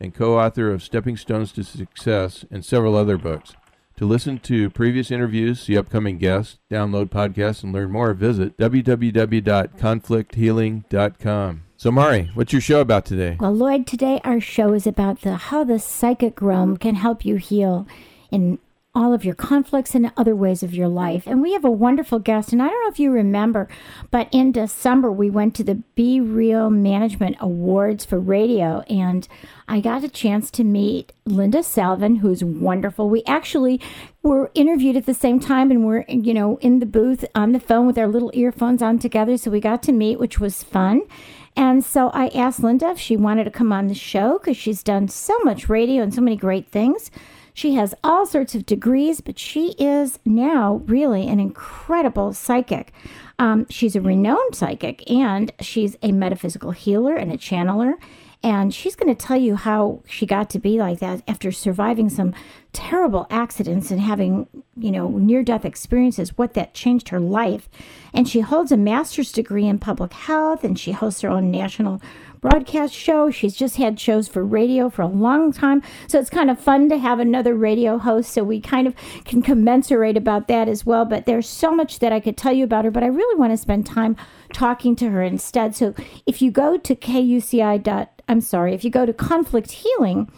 and co author of Stepping Stones to Success and several other books. To listen to previous interviews, see upcoming guests, download podcasts, and learn more, visit www.conflicthealing.com. So, Mari, what's your show about today? Well, Lloyd, today our show is about the how the psychic realm can help you heal in all of your conflicts and other ways of your life. And we have a wonderful guest. And I don't know if you remember, but in December, we went to the Be Real Management Awards for radio. And I got a chance to meet Linda Salvin, who's wonderful. We actually were interviewed at the same time and we're, you know, in the booth on the phone with our little earphones on together. So we got to meet, which was fun. And so I asked Linda if she wanted to come on the show because she's done so much radio and so many great things. She has all sorts of degrees, but she is now really an incredible psychic. Um, she's a renowned psychic and she's a metaphysical healer and a channeler. And she's going to tell you how she got to be like that after surviving some terrible accidents and having, you know, near death experiences, what that changed her life. And she holds a master's degree in public health and she hosts her own national broadcast show. She's just had shows for radio for a long time. So it's kind of fun to have another radio host. So we kind of can commensurate about that as well. But there's so much that I could tell you about her, but I really want to spend time talking to her instead. So if you go to KUCI. Dot, I'm sorry, if you go to conflict healing,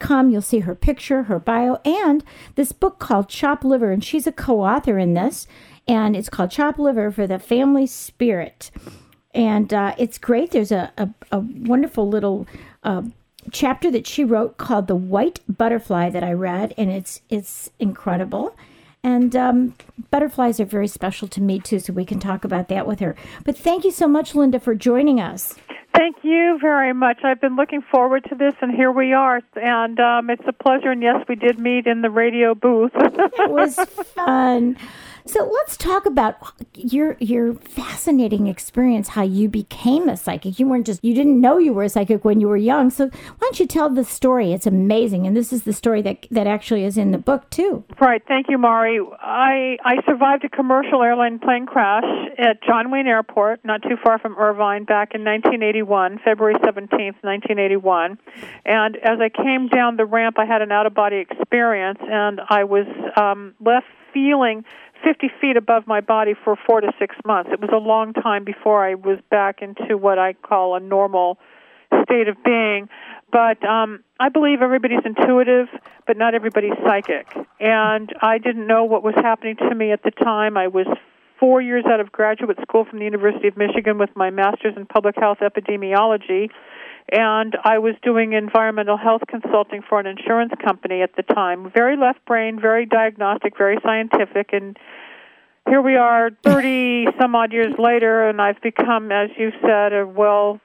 Com, you'll see her picture, her bio, and this book called Chop Liver. And she's a co author in this, and it's called Chop Liver for the Family Spirit and uh, it's great. There's a, a, a wonderful little uh, chapter that she wrote called "The White Butterfly" that I read, and it's it's incredible. And um, butterflies are very special to me too, so we can talk about that with her. But thank you so much, Linda, for joining us. Thank you very much. I've been looking forward to this, and here we are. And um, it's a pleasure. And yes, we did meet in the radio booth. it was fun. So let's talk about your your fascinating experience, how you became a psychic. You weren't just you didn't know you were a psychic when you were young. So why don't you tell the story? It's amazing, and this is the story that that actually is in the book too. Right. Thank you, Mari. I I survived a commercial airline plane crash at John Wayne Airport, not too far from Irvine, back in 1981, February 17th, 1981. And as I came down the ramp, I had an out of body experience, and I was um, left feeling 50 feet above my body for four to six months. It was a long time before I was back into what I call a normal state of being. But um, I believe everybody's intuitive, but not everybody's psychic. And I didn't know what was happening to me at the time. I was four years out of graduate school from the University of Michigan with my master's in public health epidemiology and I was doing environmental health consulting for an insurance company at the time. Very left brain, very diagnostic, very scientific, and here we are 30 some odd years later, and I've become, as you said, a well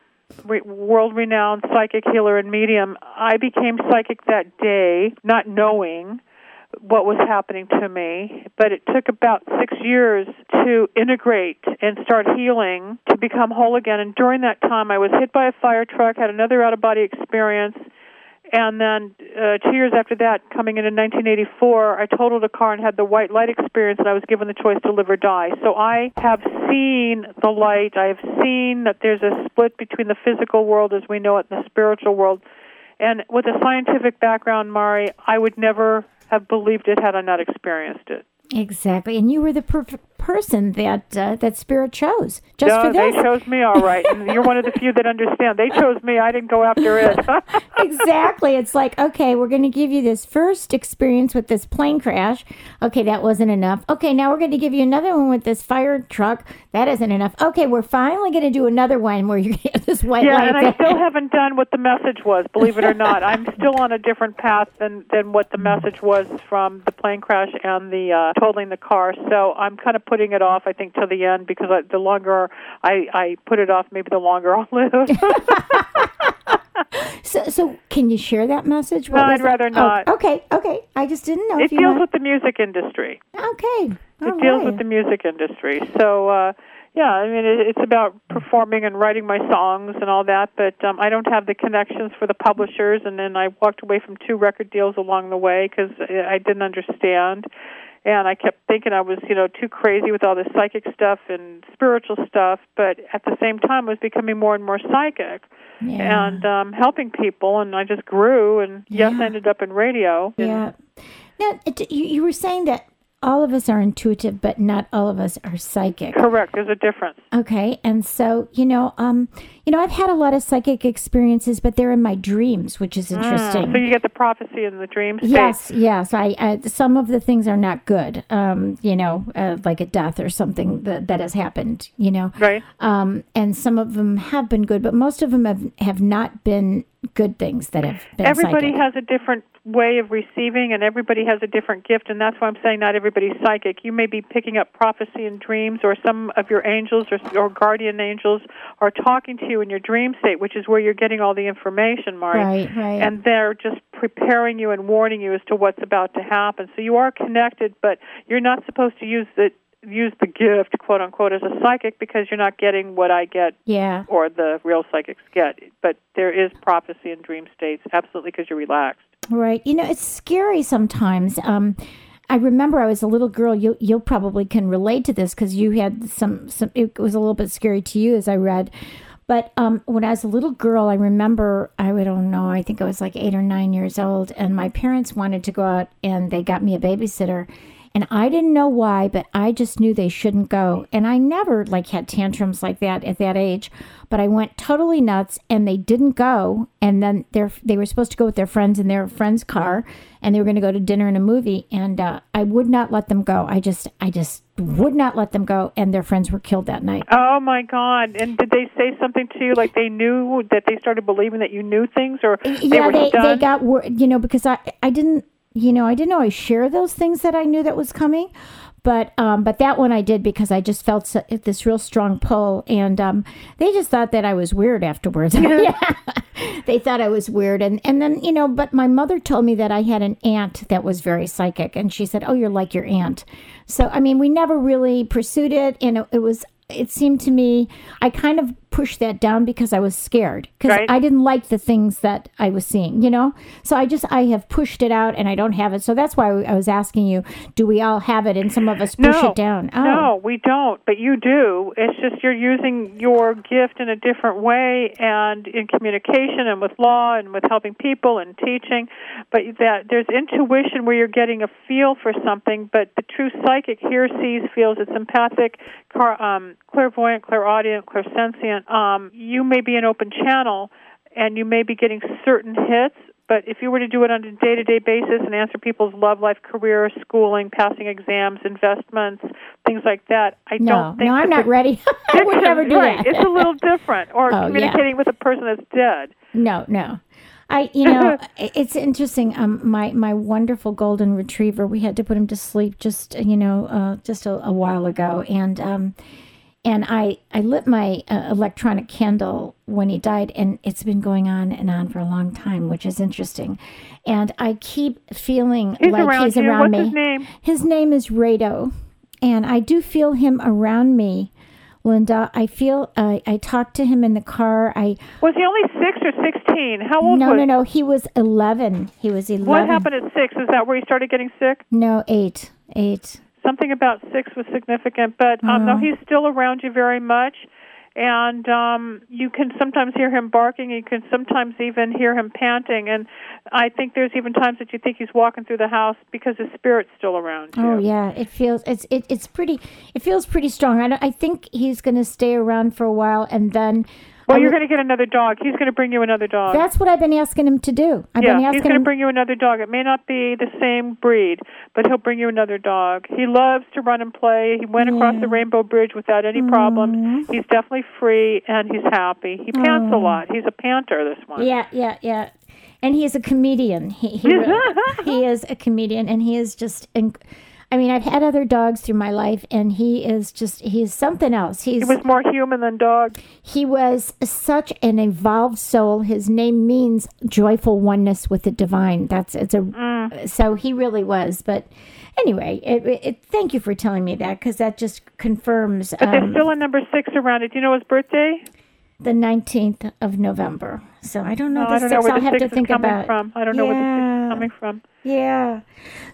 world renowned psychic healer and medium. I became psychic that day, not knowing what was happening to me, but it took about six years to integrate and start healing to become whole again. And during that time, I was hit by a fire truck, had another out of body experience, and then uh, two years after that, coming in in 1984, I totaled a car and had the white light experience, and I was given the choice to live or die. So I have seen the light. I have seen that there's a split between the physical world as we know it and the spiritual world. And with a scientific background, Mari, I would never have believed it had I not experienced it. Exactly. And you were the perfect person that uh, that Spirit chose just no, for this. they chose me all right, and you're one of the few that understand. They chose me. I didn't go after it. exactly. It's like, okay, we're going to give you this first experience with this plane crash. Okay, that wasn't enough. Okay, now we're going to give you another one with this fire truck. That isn't enough. Okay, we're finally going to do another one where you get this white yeah, light. and I still haven't done what the message was. Believe it or not, I'm still on a different path than than what the message was from the plane crash and the uh, totaling the car. So I'm kind of putting it off. I think till the end because I, the longer I I put it off, maybe the longer I'll live. so, so can you share that message? No, I'd it? rather not. Oh, okay, okay. I just didn't know it deals with the music industry. Okay. It deals right. with the music industry. So, uh, yeah, I mean, it, it's about performing and writing my songs and all that, but um, I don't have the connections for the publishers, and then I walked away from two record deals along the way because I didn't understand. And I kept thinking I was, you know, too crazy with all this psychic stuff and spiritual stuff, but at the same time, I was becoming more and more psychic Yeah. and um, helping people, and I just grew. And yes, Yeah. I ended up in radio. Yeah. Now, you were saying that all of us are intuitive, but not all of us are psychic. Correct. There's a difference. Okay, and so you know, um, you know, I've had a lot of psychic experiences, but they're in my dreams, which is interesting. Mm, So you get the prophecy in the dreams. Yes, yes. I, I some of the things are not good. Um, you know, uh, like a death or something that that has happened. You know, Right. um, and some of them have been good, but most of them have have not been good things that have been. everybody psychic. has a different way of receiving and everybody has a different gift and that's why I'm saying not everybody's psychic. You may be picking up prophecy in dreams or some of your angels or, or guardian angels are talking to you in your dream state, which is where you're getting all the information, Marty. Right, right. And they're just preparing you and warning you as to what's about to happen. So you are connected, but you're not supposed to use the use the gift, quote unquote, as a psychic because you're not getting what I get yeah. or the real psychics get. But there is prophecy in dream states, absolutely, because you're relaxed. Right. You know, it's scary sometimes. Um, I remember I was a little girl. You you probably can relate to this because you had some some. It was a little bit scary to you as I read. But um, when I was a little girl, I remember I don't know. I think I was like eight or nine years old, and my parents wanted to go out and they got me a babysitter. And I didn't know why, but I just knew they shouldn't go. And I never like had tantrums like that at that age, but I went totally nuts and they didn't go. And then they they were supposed to go with their friends in their friend's car and they were going to go to dinner and a movie. And uh, I would not let them go. I just, I just would not let them go. And their friends were killed that night. Oh my God! And did they say something to you like they knew that they started believing that you knew things, or they yeah, were they, they got wor- you know because I I didn't you know I didn't always share those things that I knew that was coming, but um but that one I did because I just felt so, this real strong pull and um they just thought that I was weird afterwards. yeah. they thought I was weird and and then you know but my mother told me that I had an aunt that was very psychic and she said oh you're like your aunt. So I mean we never really pursued it and it, it was it seemed to me I kind of pushed that down because I was scared because Right. I didn't like the things that I was seeing, you know? So I just, I have pushed it out and I don't have it. So that's why I was asking you, do we all have it? And some of us push no, it down. Oh, No, we don't, but you do. It's just you're using your gift in a different way and in communication and with law and with helping people and teaching. But that there's intuition where you're getting a feel for something, but the true psychic hears, sees, feels. It's empathic, car, um, clairvoyant, clairaudient, clairsentient. Um, you may be an open channel and you may be getting certain hits, but if you were to do it on a day to day basis and answer people's love life, career, schooling, passing exams, investments, things like that, I no, don't think no, I'm not ready. I would It's- never do right. that. It's a little different. Or Oh, yeah. communicating with a person that's dead. No, no. I, you know, it's interesting. Um, my my wonderful golden retriever, we had to put him to sleep just you know, uh, just a, a while ago, and um, and I I lit my uh, electronic candle when he died, and it's been going on and on for a long time, which is interesting, and I keep feeling He's like around he's you. around What's me. his name? His name is Rado, and I do feel him around me. Linda, I feel I I talk to him in the car. I Was he only six or sixteen? How old no was no no. He was eleven. He was eleven. What happened at six? Is that where he started getting sick? No, eight, eight. Something about six was significant, but um, no, Oh. he's still around you very much. and um you can sometimes hear him barking you can sometimes even hear him panting and i think there's even times that you think he's walking through the house because his spirit's still around Oh yeah, it feels it's it, it's pretty. It feels pretty strong. I, don't- I think he's going to stay around for a while, and then. Well I you're would- going to get another dog he's going to bring you another dog That's what I've been asking him to do. I've yeah, he's going to bring you another dog. It may not be the same breed, but he'll bring you another dog. He loves to run and play. He went across the Rainbow Bridge without any problems. Mm-hmm. He's definitely free and he's happy. He pants a lot. He's a panter. This one. yeah, yeah, yeah. And he is a comedian. He he, he is a comedian, and he is just. Inc- I mean, I've had other dogs through my life, and he is just. He's something else. He's He was more human than dog. He was such an evolved soul. His name means joyful oneness with the divine. That's it's a Mm. so he really was. But anyway, it, it, thank you for telling me that because that just confirms But there's um, still a number six around it. Do you know his birthday? The nineteenth of November. So I don't know No, the I don't know six. where I'll have to think about. from. I don't know where the six is coming from. Yeah.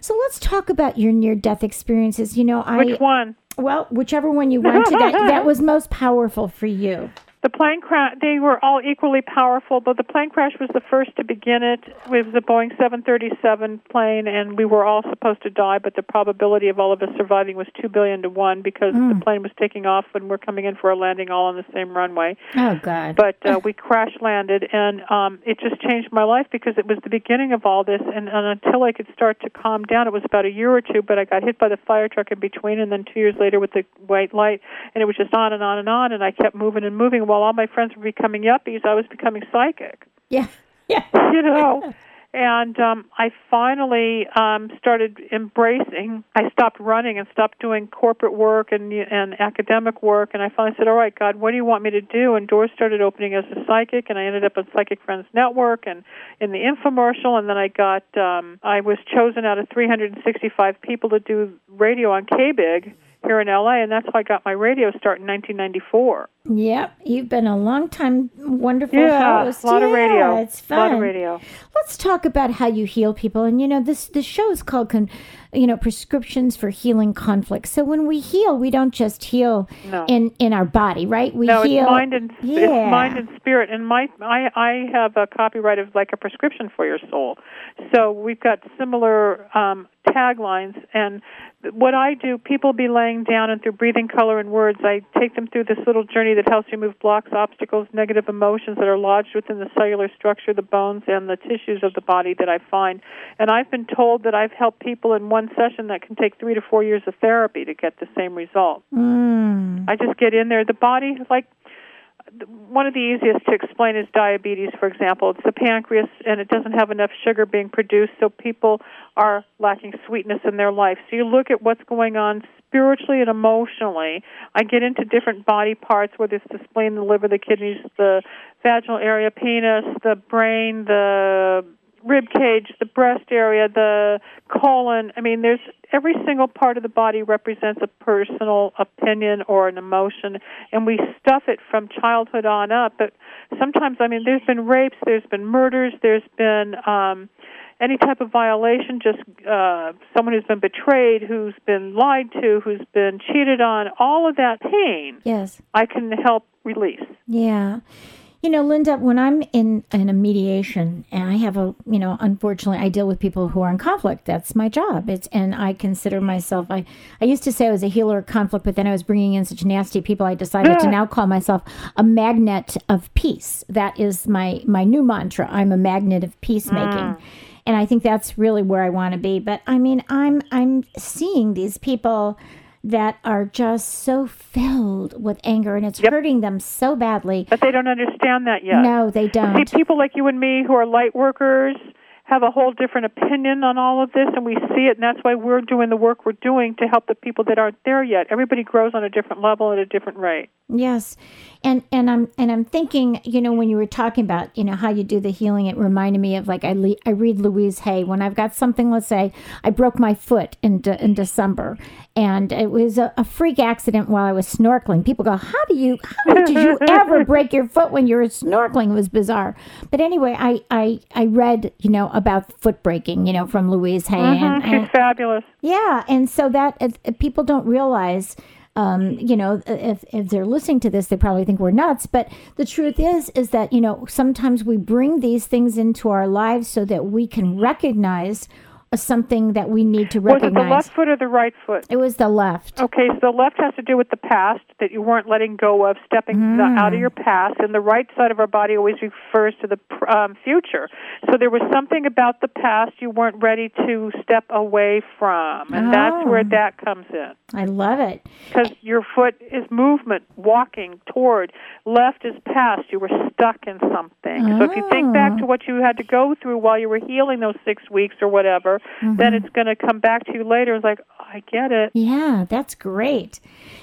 So let's talk about your near death experiences. You know, I Which one? well, whichever one you went to that that was most powerful for you. The plane crash, they were all equally powerful, but the plane crash was the first to begin it. It was a Boeing 737 plane, and we were all supposed to die, but the probability of all of us surviving was 2 billion to 1 because Hmm. the plane was taking off and we're coming in for a landing all on the same runway. Oh God. But uh, we crash landed, and um, it just changed my life because it was the beginning of all this. And, and until I could start to calm down, it was about a year or two. But I got hit by the fire truck in between, and then two years later with the white light, and it was just on and on and on. And I kept moving and moving. While all my friends were becoming yuppies, I was becoming psychic. yeah. Yeah. You know. And um, I finally um, started embracing. I stopped running and stopped doing corporate work and and academic work. And I finally said, "All right, God, what do you want me to do?" And doors started opening as a psychic, and I ended up on Psychic Friends Network and in the infomercial. And then I got um, I was chosen out of 365 people to do radio on KBIG here in LA, and that's how I got my radio start in 1994. Yep, you've been a long time wonderful Yeah, host. a lot of radio. It's A fun. lot of radio. Let's talk about how you heal people. And you know, this the show is called, con, you know, prescriptions for healing conflict. So when we heal, we don't just heal No. in in our body, right? We No, heal. it's mind and yeah. it's mind and spirit. And my I I have a copyright of like a prescription for your soul. So we've got similar um, taglines. And what I do, people be laying down and through breathing, color, and words, I take them through this little journey that helps remove blocks, obstacles, negative emotions that are lodged within the cellular structure, the bones, and the tissues of the body that I find. And I've been told that I've helped people in one session that can take three to four years of therapy to get the same result. Mm, I just get in there. The body, like one of the easiest to explain is diabetes, for example. It's the pancreas, and it doesn't have enough sugar being produced, so people are lacking sweetness in their life. So you look at what's going on spiritually and emotionally. I get into different body parts, whether it's the spleen, the liver, the kidneys, the vaginal area, penis, the brain, the rib cage, the breast area, the colon. I mean, there's every single part of the body represents a personal opinion or an emotion, and we stuff it from childhood on up. But sometimes, I mean, there's been rapes, there's been murders, there's been um, any type of violation, just uh, someone who's been betrayed, who's been lied to, who's been cheated on. All of that pain, yes. I can help release. Yeah. You know, Linda, when I'm in, in a mediation and I have a, you know, unfortunately I deal with people who are in conflict. That's my job. It's, and I consider myself, I, I used to say I was a healer of conflict, but then I was bringing in such nasty people. I decided to now call myself a magnet of peace. That is my, my new mantra. I'm a magnet of peacemaking. Mm. And I think that's really where I want to be. But I mean, I'm, I'm seeing these people that are just so filled with anger and it's hurting them so badly. But they don't understand that yet. No, they don't. See, people like you and me who are light workers have a whole different opinion on all of this, and we see it, and that's why we're doing the work we're doing to help the people that aren't there yet. Everybody grows on a different level at a different rate. Yes, and and I'm and I'm thinking, you know, when you were talking about, you know, how you do the healing, it reminded me of like I le- I read Louise Hay when I've got something. Let's say I broke my foot in de- in December, and it was a, a freak accident while I was snorkeling. People go, "How do you? How did you ever break your foot when you were snorkeling?" It was bizarre. But anyway, I I I read, you know, about foot breaking, you know, from Louise Hay, and, She's and fabulous. yeah, and so that uh, people don't realize um, you know, if, if they're listening to this, they probably think we're nuts. But the truth is, is that, you know, sometimes we bring these things into our lives so that we can recognize something that we need to recognize. Was it the left foot or the right foot? It was the left. Okay, so the left has to do with the past that you weren't letting go of, stepping Mm. out of your past, and the right side of our body always refers to the um, future. So there was something about the past you weren't ready to step away from, and that's where Oh. that comes in. I love it. Because your foot is movement, walking toward. Left is past. You were stuck in something. So if you think back Oh. to what you had to go through while you were healing those six weeks or whatever, Mm-hmm. then it's going to come back to you later. It's like, oh, I get it. Yeah, that's great.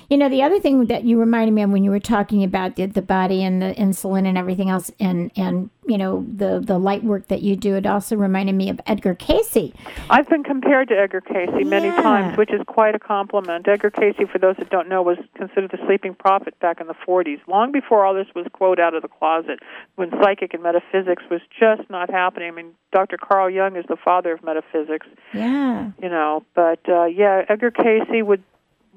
You know, the other thing that you reminded me of when you were talking about the, the body and the insulin and everything else, and and you know the the light work that you do, it also reminded me of Edgar Cayce. I've been compared to Edgar Cayce many Yeah. times, which is quite a compliment. Edgar Cayce, for those that don't know, was considered the sleeping prophet back in the 40s, long before all this was quote out of the closet, when psychic and metaphysics was just not happening. I mean, Dr. Carl Jung is the father of metaphysics, Yeah, you know. But uh, yeah, Edgar Cayce would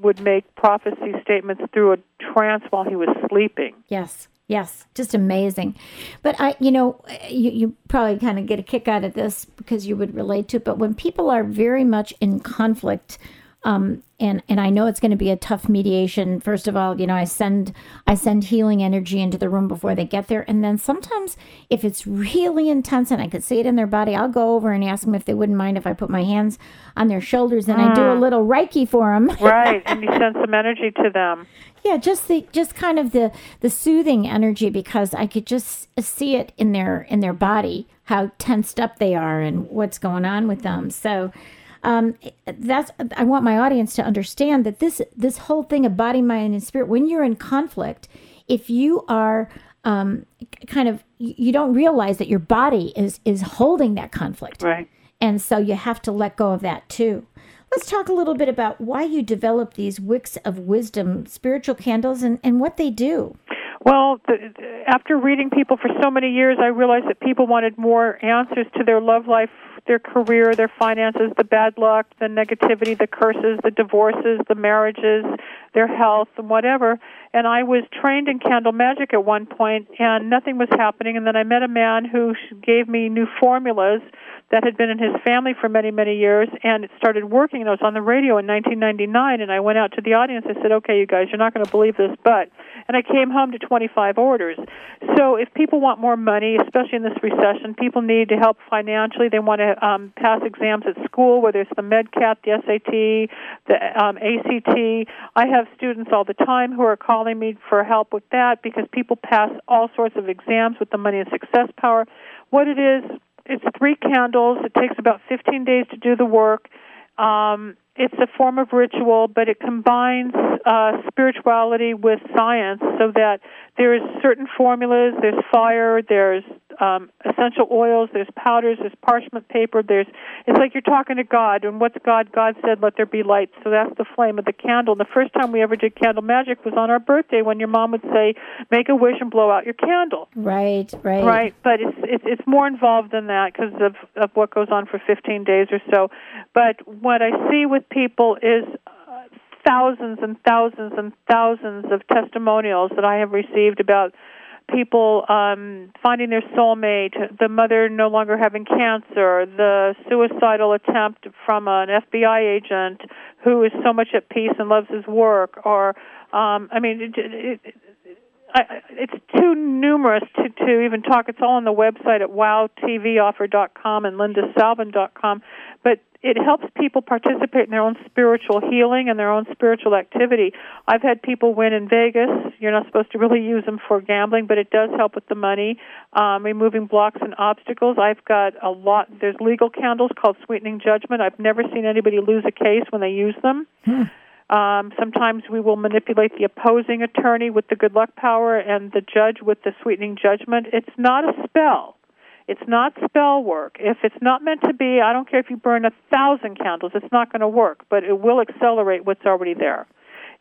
would make prophecy statements through a trance while he was sleeping. yes, yes, just amazing. But I, you know, you you probably kind of get a kick out of this because you would relate to it. But when people are very much in conflict. Um, and and I know it's going to be a tough mediation. First of all, you know, I send I send healing energy into the room before they get there, and then sometimes if it's really intense and I could see it in their body, I'll go over and ask them if they wouldn't mind if I put my hands on their shoulders and I do a little reiki for them. Right, and you send some energy to them. Yeah, just the just kind of the the soothing energy because I could just see it in their in their body how tensed up they are and what's going on with them. So um, that's I want my audience to understand that this this whole thing of body, mind, and spirit. When you're in conflict, if you are um, kind of you don't realize that your body is is holding that conflict, Right. and so you have to let go of that too. Let's talk a little bit about why you developed these wicks of wisdom, spiritual candles, and, and what they do. Well, the, after reading people for so many years, I realized that people wanted more answers to their love life, their career, their finances, the bad luck, the negativity, the curses, the divorces, the marriages, their health, and whatever. And I was trained in candle magic at one point, and nothing was happening. And then I met a man who gave me new formulas that had been in his family for many, many years, and it started working. And I was on the radio in 1999, and I went out to the audience. I said, "Okay, you guys, you're not going to believe this, but," and I came home to 25 orders. So, if people want more money, especially in this recession, people need to help financially. They want to um, pass exams at school, whether it's the MedCat, the SAT, the um, ACT. I have students all the time who are calling me for help with that because people pass all sorts of exams with the money and success power. What it is, it's three candles. It takes about 15 days to do the work. Um, it's a form of ritual, but it combines uh, spirituality with science so that there's certain formulas. There's fire. There's um, essential oils. There's powders. There's parchment paper. There's. It's like you're talking to God. And what's God? God said, "Let there be light." So that's the flame of the candle. And the first time we ever did candle magic was on our birthday when your mom would say, "Make a wish and blow out your candle." Right, right. Right, but it's it's it's more involved than that because of of what goes on for 15 days or so. But what I see with people is uh, thousands and thousands and thousands of testimonials that I have received about people um finding their soulmate, the mother no longer having cancer, the suicidal attempt from an FBI agent who is so much at peace and loves his work or um I mean it, it, I, it's too numerous to, to even talk. It's all on the website at wowtvoffer.com and lindasalvin.com. But it helps people participate in their own spiritual healing and their own spiritual activity. I've had people win in Vegas. You're not supposed to really use them for gambling, but it does help with the money, um, removing blocks and obstacles. I've got a lot. There's legal candles called Sweetening Judgment. I've never seen anybody lose a case when they use them. Um, sometimes we will manipulate the opposing attorney with the good luck power and the judge with the sweetening judgment. It's not a spell. It's not spell work. If it's not meant to be, I don't care if you burn a thousand candles, it's not going to work, but it will accelerate what's already there.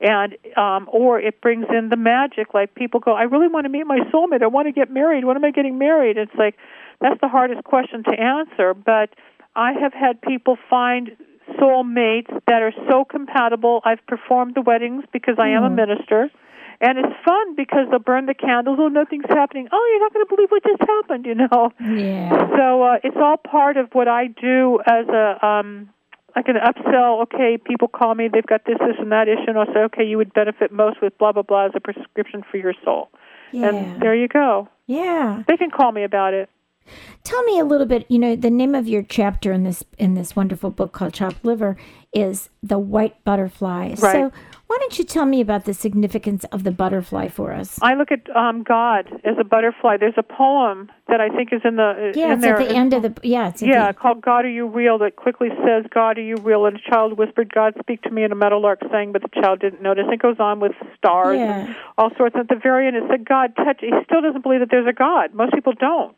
And um or it brings in the magic like people go, I really want to meet my soulmate. I want to get married. When am I getting married? It's like that's the hardest question to answer, but I have had people find soul mates that are so compatible. I've performed the weddings because I am a minister. And it's fun because they'll burn the candles. Oh, nothing's happening. Oh, you're not going to believe what just happened, you know. Yeah. So uh, it's all part of what I do as a um, like an upsell. Okay, people call me. They've got this, this, and that issue, and I'll say, okay, you would benefit most with blah blah blah as a prescription for your soul. Yeah. And there you go. Yeah. They can call me about it. Tell me a little bit. You know, the name of your chapter in this in this wonderful book called Chopped Liver is the white butterfly. Right. So why don't you tell me about the significance of the butterfly for us? I look at um, God as a butterfly. There's a poem that I think is in the Yeah, in it's there. at the end of the yeah. It's yeah, the, called God Are You Real that quickly says, God Are You Real? And a child whispered, God Speak to Me, and a meadowlark sang, but the child didn't notice. It goes on with stars Yeah. and all sorts. At the very end, it said, God touch. He still doesn't believe that there's a God. Most people don't.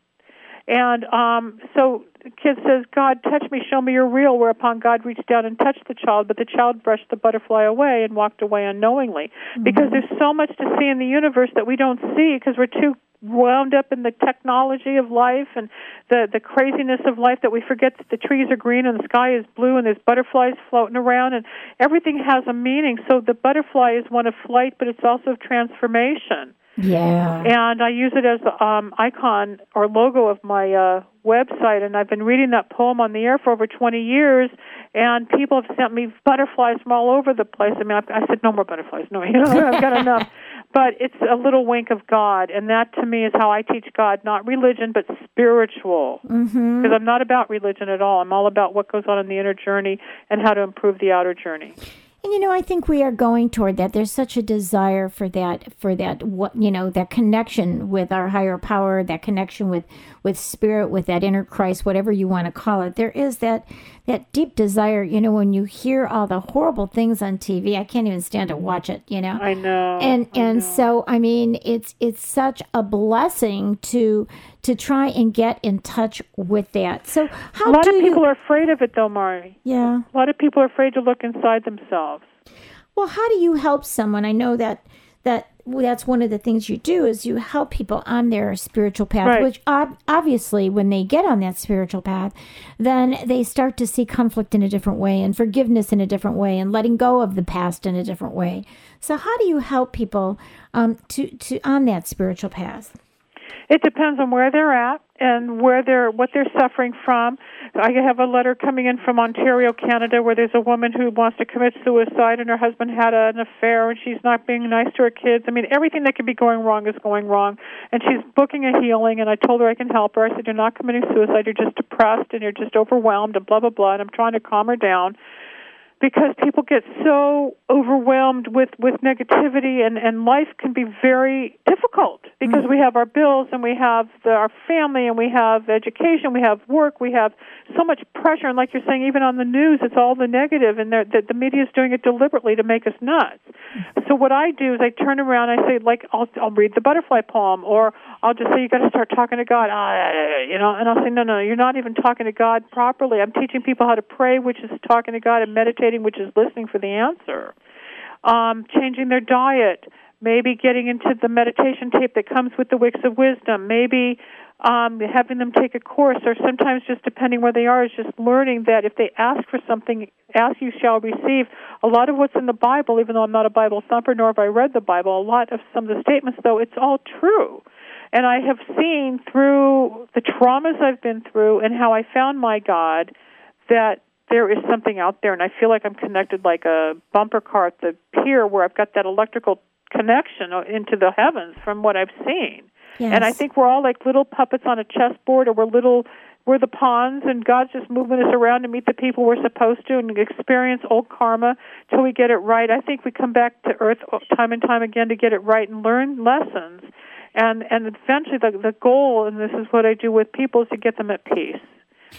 And um, so the kid says, God, touch me, show me you're real. Whereupon God reached down and touched the child, but the child brushed the butterfly away and walked away unknowingly. Because there's so much to see in the universe that we don't see because we're too wound up in the technology of life and the the craziness of life that we forget that the trees are green and the sky is blue and there's butterflies floating around and everything has a meaning so the butterfly is one of flight but it's also of transformation yeah. and I use it as the um, icon or logo of my uh, website. And I've been reading that poem on the air for over 20 years, and people have sent me butterflies from all over the place. I mean, I've, I said no more butterflies. No, you know, I've got enough. But it's a little wink of God, and that to me is how I teach God, not religion, but spiritual. Because Mm-hmm. I'm not about religion at all. I'm all about what goes on in the inner journey and how to improve the outer journey. And you know, I think we are going toward that. There's such a desire for that, for that, what you know, that connection with our higher power, that connection with with spirit, with that inner Christ, whatever you want to call it. There is that that deep desire. You know, when you hear all the horrible things on TV, I can't even stand to watch it. You know, I know. and I and know. so I mean, it's it's such a blessing to to try and get in touch with that. So how a lot do of you? people are afraid of it, though, Mari. yeah. A lot of people are afraid to look inside themselves. Well, how do you help someone? I know that that that's one of the things you do is you help people on their spiritual path. Right. Which ob- obviously, when they get on that spiritual path, then they start to see conflict in a different way, and forgiveness in a different way, and letting go of the past in a different way. So, how do you help people um, to to on that spiritual path? It depends on where they're at and where they're what they're suffering from. I have a letter coming in from Ontario, Canada, where there's a woman who wants to commit suicide, and her husband had an affair, and she's not being nice to her kids. I mean, everything that could be going wrong is going wrong, and she's booking a healing. And I told her I can help her. I said, "You're not committing suicide. You're just depressed, and you're just overwhelmed, and blah blah blah." And I'm trying to calm her down because people get so overwhelmed with with negativity and and life can be very difficult because we have our bills and we have the, our family and we have education we have work we have so much pressure. And like you're saying even on the news it's all the negative and the the media is doing it deliberately to make us nuts. So what I do is I turn around and I say like I'll I'll read the butterfly poem or I'll just say you got to start talking to God. Ah, you know? And I'll say no no you're not even talking to God properly. I'm teaching people how to pray which is talking to God and which is listening for the answer um, changing their diet, maybe getting into the meditation tape that comes with the Wicks of Wisdom, maybe um, having them take a course, or sometimes just depending where they are, is just learning that if they ask for something, ask you shall receive. A lot of what's in the Bible, even though I'm not a Bible thumper nor have I read the Bible, a lot of some of the statements, though, it's all true. And I have seen through the traumas I've been through and how I found my God that there is something out there, and I feel like I'm connected like a bumper car at the pier where I've got that electrical connection into the heavens from what I've seen. Yes. And I think we're all like little puppets on a chessboard, or we're little, we're the pawns, and God's just moving us around to meet the people we're supposed to and experience old karma till we get it right. I think we come back to Earth time and time again to get it right and learn lessons. And and eventually, the the goal, and this is what I do with people, is to get them at peace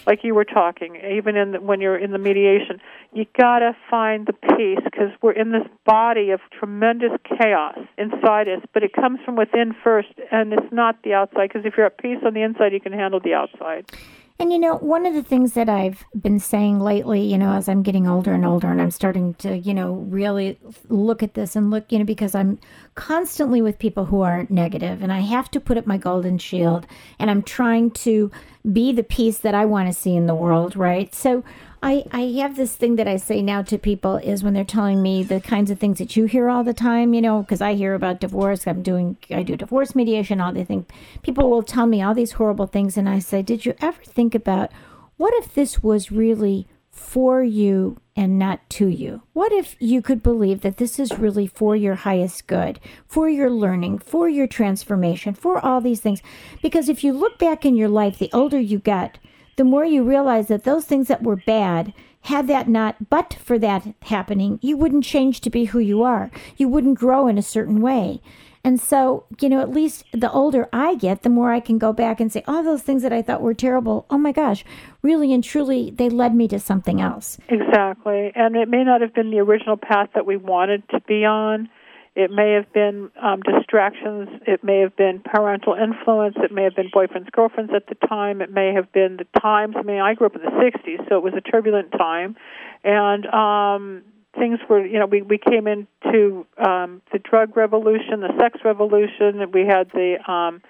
like you were talking, even in the, when you're in the mediation, you gotta find the peace because we're in this body of tremendous chaos inside us. But it comes from within first, and it's not the outside. Because if you're at peace on the inside, you can handle the outside. And you know, one of the things that I've been saying lately, you know, as I'm getting older and older and I'm starting to, you know, really look at this and look, you know, because I'm constantly with people who are negative and I have to put up my golden shield and I'm trying to be the peace that I want to see in the world, right? So I, I have this thing that I say now to people is when they're telling me the kinds of things that you hear all the time, you know, because I hear about divorce. I'm doing, I do divorce mediation, all the things. People will tell me all these horrible things. And I say, Did you ever think about what if this was really for you and not to you? What if you could believe that this is really for your highest good, for your learning, for your transformation, for all these things? Because if you look back in your life, the older you get, the more you realize that those things that were bad, had that not, but for that happening, you wouldn't change to be who you are. You wouldn't grow in a certain way. And so, you know, at least the older I get, the more I can go back and say, oh, those things that I thought were terrible, oh my gosh, really and truly, they led me to something else. Exactly. And it may not have been the original path that we wanted to be on. It may have been um, distractions. It may have been parental influence. It may have been boyfriends, girlfriends at the time. It may have been the times. I mean, I grew up in the 60s, so it was a turbulent time. And um, things were, you know, we, we came into um, the drug revolution, the sex revolution, and we had the um,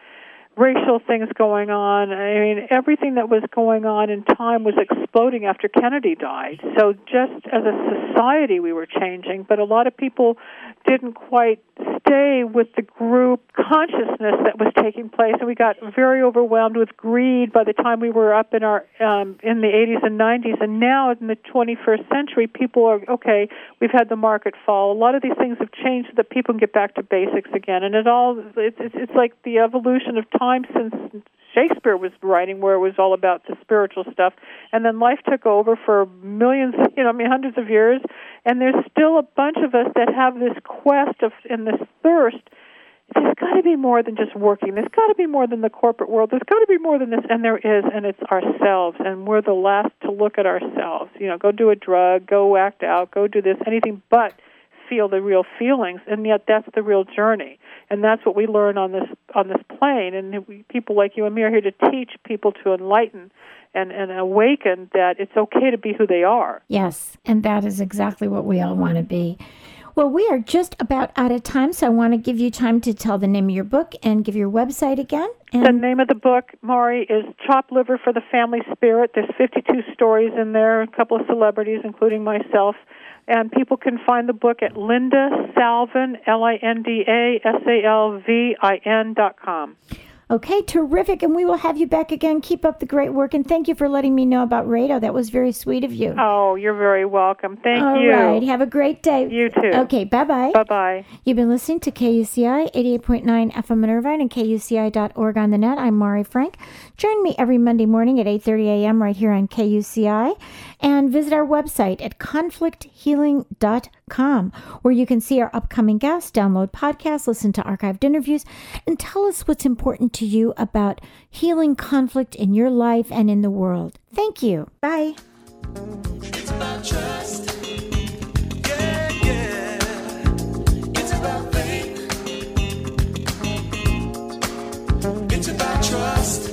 racial things going on. I mean, everything that was going on in time was exploding after Kennedy died. So, just as a society, we were changing, but a lot of people didn't quite stay with the group consciousness that was taking place, and we got very overwhelmed with greed by the time we were up in our um, in the 80s and 90s. And now in the 21st century, people are okay. We've had the market fall. A lot of these things have changed so that people can get back to basics again. And it all it's it's, like the evolution of time since Shakespeare was writing, where it was all about the spiritual stuff, and then life took over for millions, you know, I mean, hundreds of years, and there's still a bunch of us that have this quest of and this thirst. There's got to be more than just working. There's got to be more than the corporate world. There's got to be more than this, and there is, and it's ourselves, and we're the last to look at ourselves. You know, go do a drug, go act out, go do this, anything but feel the real feelings, and yet that's the real journey and that's what we learn on this on this plane. And we, people like you and me are here to teach people to enlighten and and awaken that it's okay to be who they are. Yes, and that is exactly what we all want to be. Well, we are just about out of time, so I want to give you time to tell the name of your book and give your website again. And the name of the book, Maury, is Chop Liver for the Family Spirit. There's 52 stories in there, a couple of celebrities, including myself. And people can find the book at Linda Salvin, L I N D A S A L V I N dot com. Okay, terrific. And we will have you back again. Keep up the great work. And thank you for letting me know about Rado. That was very sweet of you. Oh, you're very welcome. Thank All you. All right. Have a great day. You too. Okay, bye bye. Bye bye. You've been listening to KUCI 88.9 FM in Irvine and KUCI.org on the net. I'm Mari Frank. Join me every Monday morning at 8.30 a.m. right here on KUCI. And visit our website at conflicthealing.com where you can see our upcoming guests, download podcasts, listen to archived interviews, and tell us what's important to you about healing conflict in your life and in the world. Thank you. Bye. The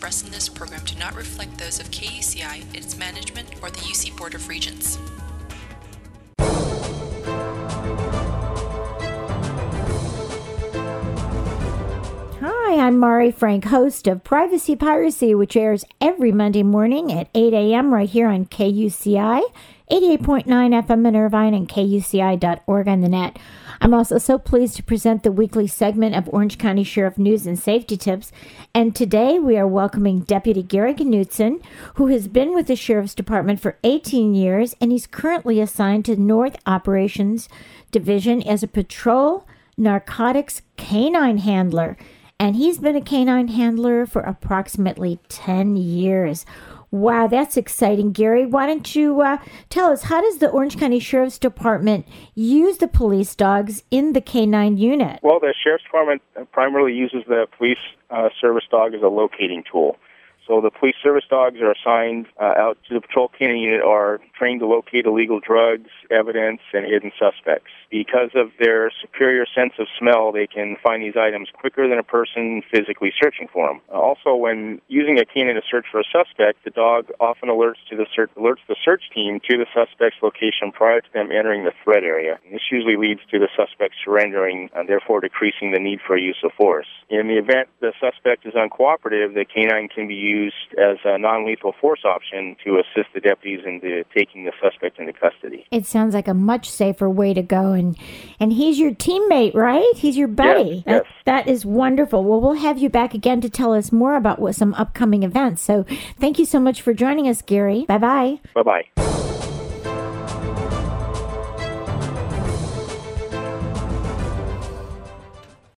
expressed in this program do not reflect those of KUCI, its management, or the UC Board of Regents. Hi, I'm Mari Frank, host of Privacy Piracy, which airs every Monday morning at 8 a.m. right here on KUCI, 88.9 FM in Irvine, and KUCI.org on the net. I'm also so pleased to present the weekly segment of Orange County Sheriff News and Safety Tips. And today we are welcoming Deputy Gary Knutson, who has been with the Sheriff's Department for 18 years, and he's currently assigned to North Operations Division as a patrol narcotics canine handler and he's been a canine handler for approximately 10 years. Wow, that's exciting, Gary. Why don't you uh, tell us how does the Orange County Sheriff's Department use the police dogs in the K9 unit? Well, the Sheriff's Department primarily uses the police uh, service dog as a locating tool. So the police service dogs are assigned uh, out to the patrol canine unit are trained to locate illegal drugs, evidence, and hidden suspects. Because of their superior sense of smell, they can find these items quicker than a person physically searching for them. Also, when using a canine to search for a suspect, the dog often alerts to the search, alerts the search team to the suspect's location prior to them entering the threat area. This usually leads to the suspect surrendering and therefore decreasing the need for use of force. In the event the suspect is uncooperative, the canine can be used as a non-lethal force option to assist the deputies in the, taking the suspect into custody. It sounds like a much safer way to go, and and he's your teammate, right? He's your buddy. Yes, that, yes. that is wonderful. Well, we'll have you back again to tell us more about what some upcoming events. So, thank you so much for joining us, Gary. Bye bye. Bye bye.